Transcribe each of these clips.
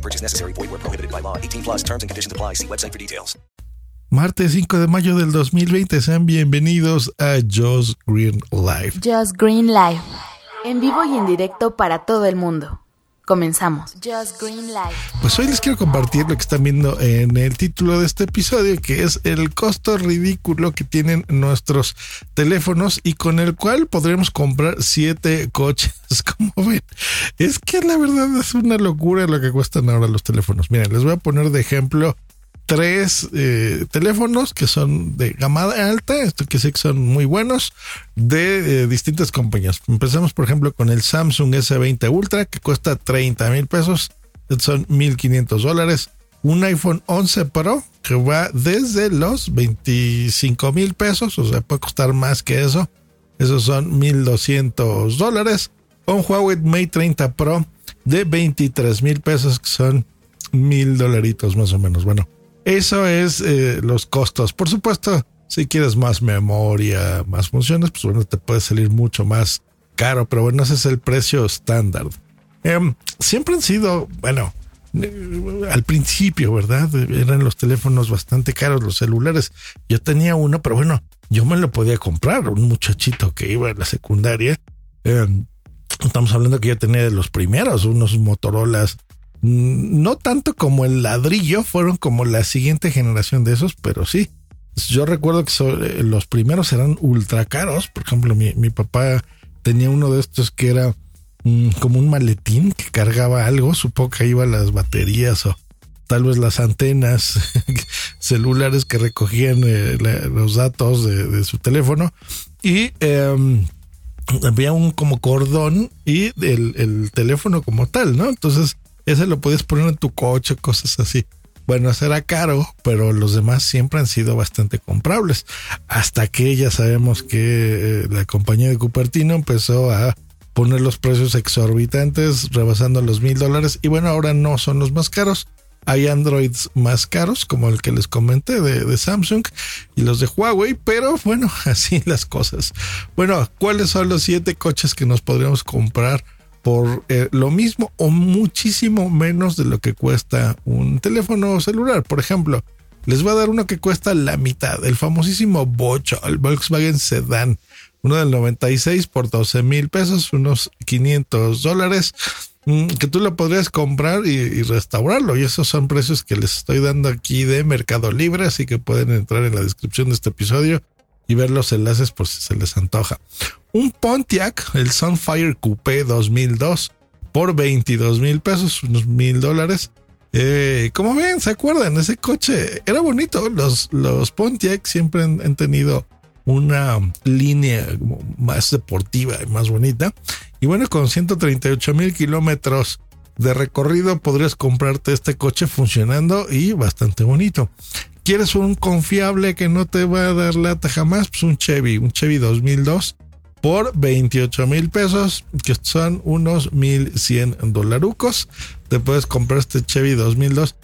No purchase necessary. Void where prohibited by law. 18 plus terms and conditions apply. See website for details. Martes 5 de mayo del 2020. Sean bienvenidos a Josh Green Live. Just Green Live. En vivo y en directo para todo el mundo. Comenzamos. Just Green Live. Pues hoy les quiero compartir lo que están viendo en el título de este episodio, que es el costo ridículo que tienen nuestros teléfonos y con el cual podremos comprar siete coches. Como ven, es que la verdad es una locura lo que cuestan ahora los teléfonos. Miren, les voy a poner de ejemplo tres eh, teléfonos que son de gama alta, esto que sé que son muy buenos, de eh, distintas compañías. Empezamos, por ejemplo, con el Samsung S20 Ultra, que cuesta 30 mil pesos, son 1.500 dólares. Un iPhone 11 Pro, que va desde los 25 mil pesos, o sea, puede costar más que eso. Esos son 1.200 dólares. Un Huawei Mate 30 Pro de 23 mil pesos, que son mil dolaritos más o menos. Bueno, eso es eh, los costos. Por supuesto, si quieres más memoria, más funciones, pues bueno, te puede salir mucho más caro, pero bueno, ese es el precio estándar. Em, siempre han sido, bueno, eh, al principio, ¿verdad? Eran los teléfonos bastante caros, los celulares. Yo tenía uno, pero bueno, yo me lo podía comprar. Un muchachito que iba a la secundaria. Em, estamos hablando que yo tenía de los primeros, unos Motorolas no tanto como el ladrillo, fueron como la siguiente generación de esos, pero sí. Yo recuerdo que eh, los primeros eran ultra caros. Por ejemplo, mi, papá tenía uno de estos que era mm, como un maletín que cargaba algo. Supongo que iba las baterías o tal vez las antenas celulares que recogían eh, los datos de, su teléfono. Y em, había un como cordón y el, el teléfono como tal, ¿no? Entonces ese lo podías poner en tu coche, cosas así. Bueno, será caro, pero los demás siempre han sido bastante comprables. Hasta que ya sabemos que eh, la compañía de Cupertino empezó a poner los precios exorbitantes, rebasando los mil dólares. Y bueno, ahora no son los más caros. Hay Androids más caros, como el que les comenté de, de, Samsung y los de Huawei, pero bueno, así las cosas. Bueno, ¿cuáles son los siete coches que nos podríamos comprar? Por eh, lo mismo o muchísimo menos de lo que cuesta un teléfono celular. Por ejemplo, les voy a dar uno que cuesta la mitad, el famosísimo Bocho, el Volkswagen Sedan, uno del 96 por 12 mil pesos, unos 500 dólares, mm, que tú lo podrías comprar y, y, restaurarlo. Y esos son precios que les estoy dando aquí de Mercado Libre, así que pueden entrar en la descripción de este episodio y ver los enlaces por si se les antoja un Pontiac, el Sunfire Coupé 2002, por 22 mil pesos, unos mil dólares. Eh, como ven, ¿se acuerdan? Ese coche era bonito. Los, los Pontiac siempre han, tenido una línea más deportiva y más bonita. Y bueno, con 138 mil kilómetros de recorrido podrías comprarte este coche funcionando y bastante bonito. ¿Quieres un confiable que no te va a dar lata jamás? Pues un Chevy, un Chevy 2002 por 28 mil pesos, que son unos 1100 dolarucos. Te puedes comprar este Chevy 2002.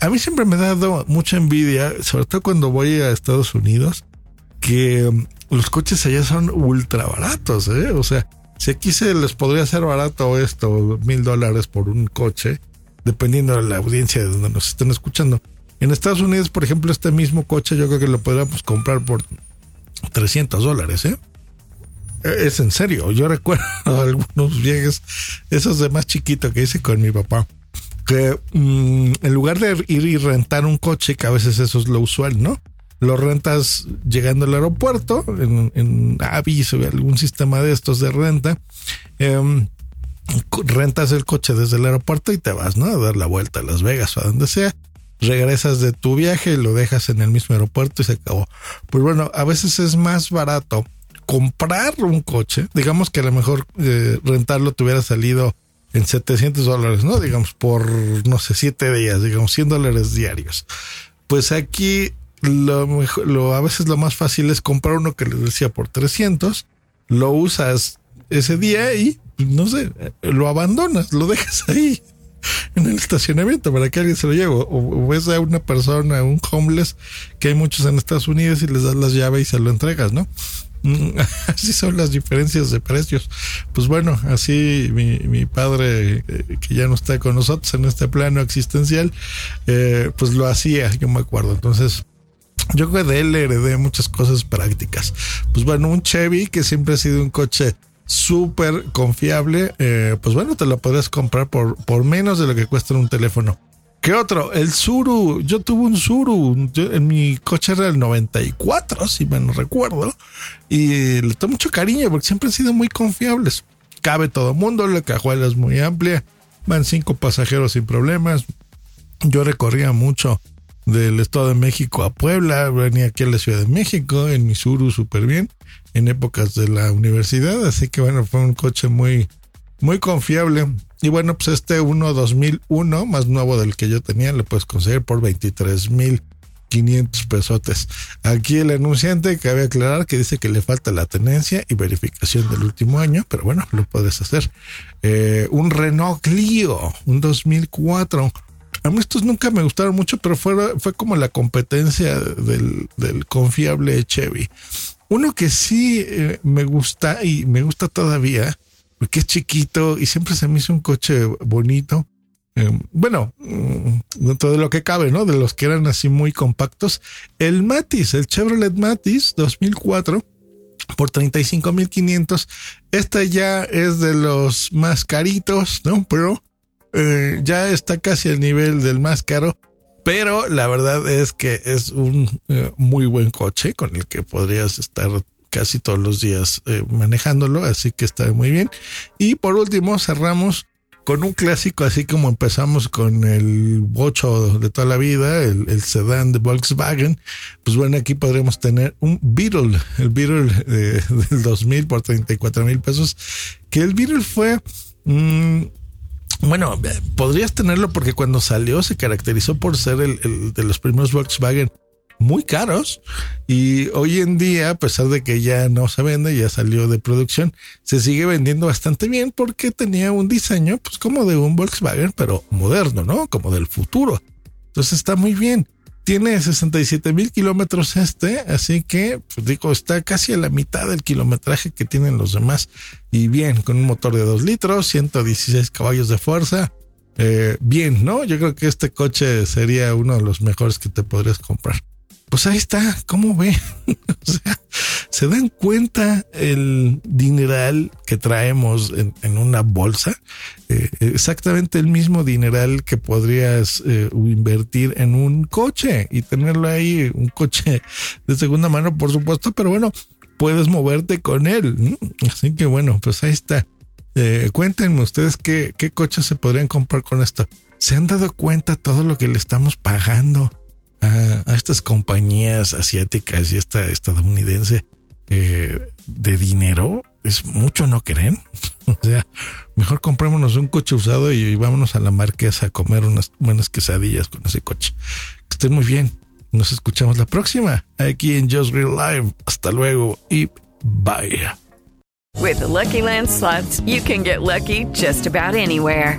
A mí siempre me ha dado mucha envidia, sobre todo cuando voy a Estados Unidos, que um, los coches allá son ultra baratos, ¿eh? O sea, si aquí se les podría hacer barato esto, mil dólares por un coche, dependiendo de la audiencia de donde nos estén escuchando. En Estados Unidos, por ejemplo, este mismo coche yo creo que lo podríamos comprar por 300 dólares, ¿eh? Es en serio, yo recuerdo algunos viajes, esos de más chiquito que hice con mi papá, que mm, en lugar de ir y rentar un coche, que a veces eso es lo usual, ¿no? Lo rentas llegando al aeropuerto, en, en Avis o algún sistema de estos de renta. Em, rentas el coche desde el aeropuerto y te vas, ¿no? A dar la vuelta a Las Vegas o a donde sea. Regresas de tu viaje, lo dejas en el mismo aeropuerto y se acabó. Pues bueno, a veces es más barato comprar un coche, digamos que a lo mejor eh, rentarlo te hubiera salido en 700 dólares, ¿no? Digamos, por, no sé, 7 días, digamos, 100 dólares diarios. Pues aquí lo mejor, lo, a veces lo más fácil es comprar uno que les decía por 300, lo usas ese día y no sé, lo abandonas, lo dejas ahí en el estacionamiento para que alguien se lo lleve. O, ves a una persona, un homeless, que hay muchos en Estados Unidos y les das las llaves y se lo entregas, ¿no? Mm, Así son las diferencias de precios. Pues bueno, así mi, padre, eh, que ya no está con nosotros en este plano existencial, eh, pues lo hacía, yo me acuerdo. Entonces, yo creo de él heredé muchas cosas prácticas. Pues bueno, un Chevy que siempre ha sido un coche súper confiable, eh, pues bueno, te lo podrías comprar por, por menos de lo que cuesta un teléfono. ¿Qué otro? El Suru. Yo tuve un Suru. Yo- en mi coche era el 94, si me no recuerdo. Y le tengo mucho cariño porque siempre han sido muy confiables. Cabe todo el mundo, la cajuela es muy amplia. Van cinco pasajeros sin problemas. Yo recorría mucho del Estado de México a Puebla, venía aquí a la Ciudad de México, en Misuru súper bien, en épocas de la universidad, así que bueno, fue un coche muy, muy confiable. Y bueno, pues este 1 2001, más nuevo del que yo tenía, lo puedes conseguir por 23 mil 500 pesotes. Aquí el anunciante cabe aclarar que dice que le falta la tenencia y verificación del último año, pero bueno, lo puedes hacer. Eh, un Renault Clio, un 2004. A mí estos nunca me gustaron mucho, pero fue, fue como la competencia del, del confiable Chevy. Uno que sí eh, me gusta y me gusta todavía, porque es chiquito y siempre se me hizo un coche bonito. Eh, bueno, mm, dentro de lo que cabe, ¿no? De los que eran así muy compactos. El Matiz, el Chevrolet Matiz 2004 por 35.500. Este ya es de los más caritos, ¿no? Pero eh, ya está casi al nivel del más caro. Pero la verdad es que es un eh, muy buen coche con el que podrías estar casi todos los días eh, manejándolo, así que está muy bien. Y por último cerramos con un clásico, así como empezamos con el bocho de toda la vida, el, sedán de Volkswagen. Pues bueno, aquí podríamos tener un Beetle, el Beetle del 2000 por 34 mil pesos, que el Beetle fue... mm, bueno, eh, podrías tenerlo porque cuando salió se caracterizó por ser el, el de los primeros Volkswagen muy caros y hoy en día, a pesar de que ya no se vende, ya salió de producción, se sigue vendiendo bastante bien porque tenía un diseño pues como de un Volkswagen, pero moderno, ¿no? Como del futuro. Entonces está muy bien. Tiene 67 mil kilómetros este, así que pues digo, está casi a la mitad del kilometraje que tienen los demás. Y bien, con un motor de 2 litros, 116 caballos de fuerza. Eh, bien, ¿no? Yo creo que este coche sería uno de los mejores que te podrías comprar. Pues ahí está, ¿cómo ve? o sea, ¿se dan cuenta el dineral que traemos en, una bolsa? Eh, exactamente el mismo dineral que podrías eh, invertir en un coche y tenerlo ahí, un coche de segunda mano, por supuesto, pero bueno, puedes moverte con él. Así que bueno, pues ahí está. Eh, cuéntenme ustedes qué, qué coches se podrían comprar con esto. ¿Se han dado cuenta todo lo que le estamos pagando a, a estas compañías asiáticas y esta estadounidense eh, de dinero? Es mucho, ¿no creen? o sea, mejor comprémonos un coche usado y, vámonos a la marquesa a comer unas buenas quesadillas con ese coche. Que estén muy bien. Nos escuchamos la próxima aquí en Just Real Live. Hasta luego y bye. With the Lucky Land slots, you can get lucky just about anywhere.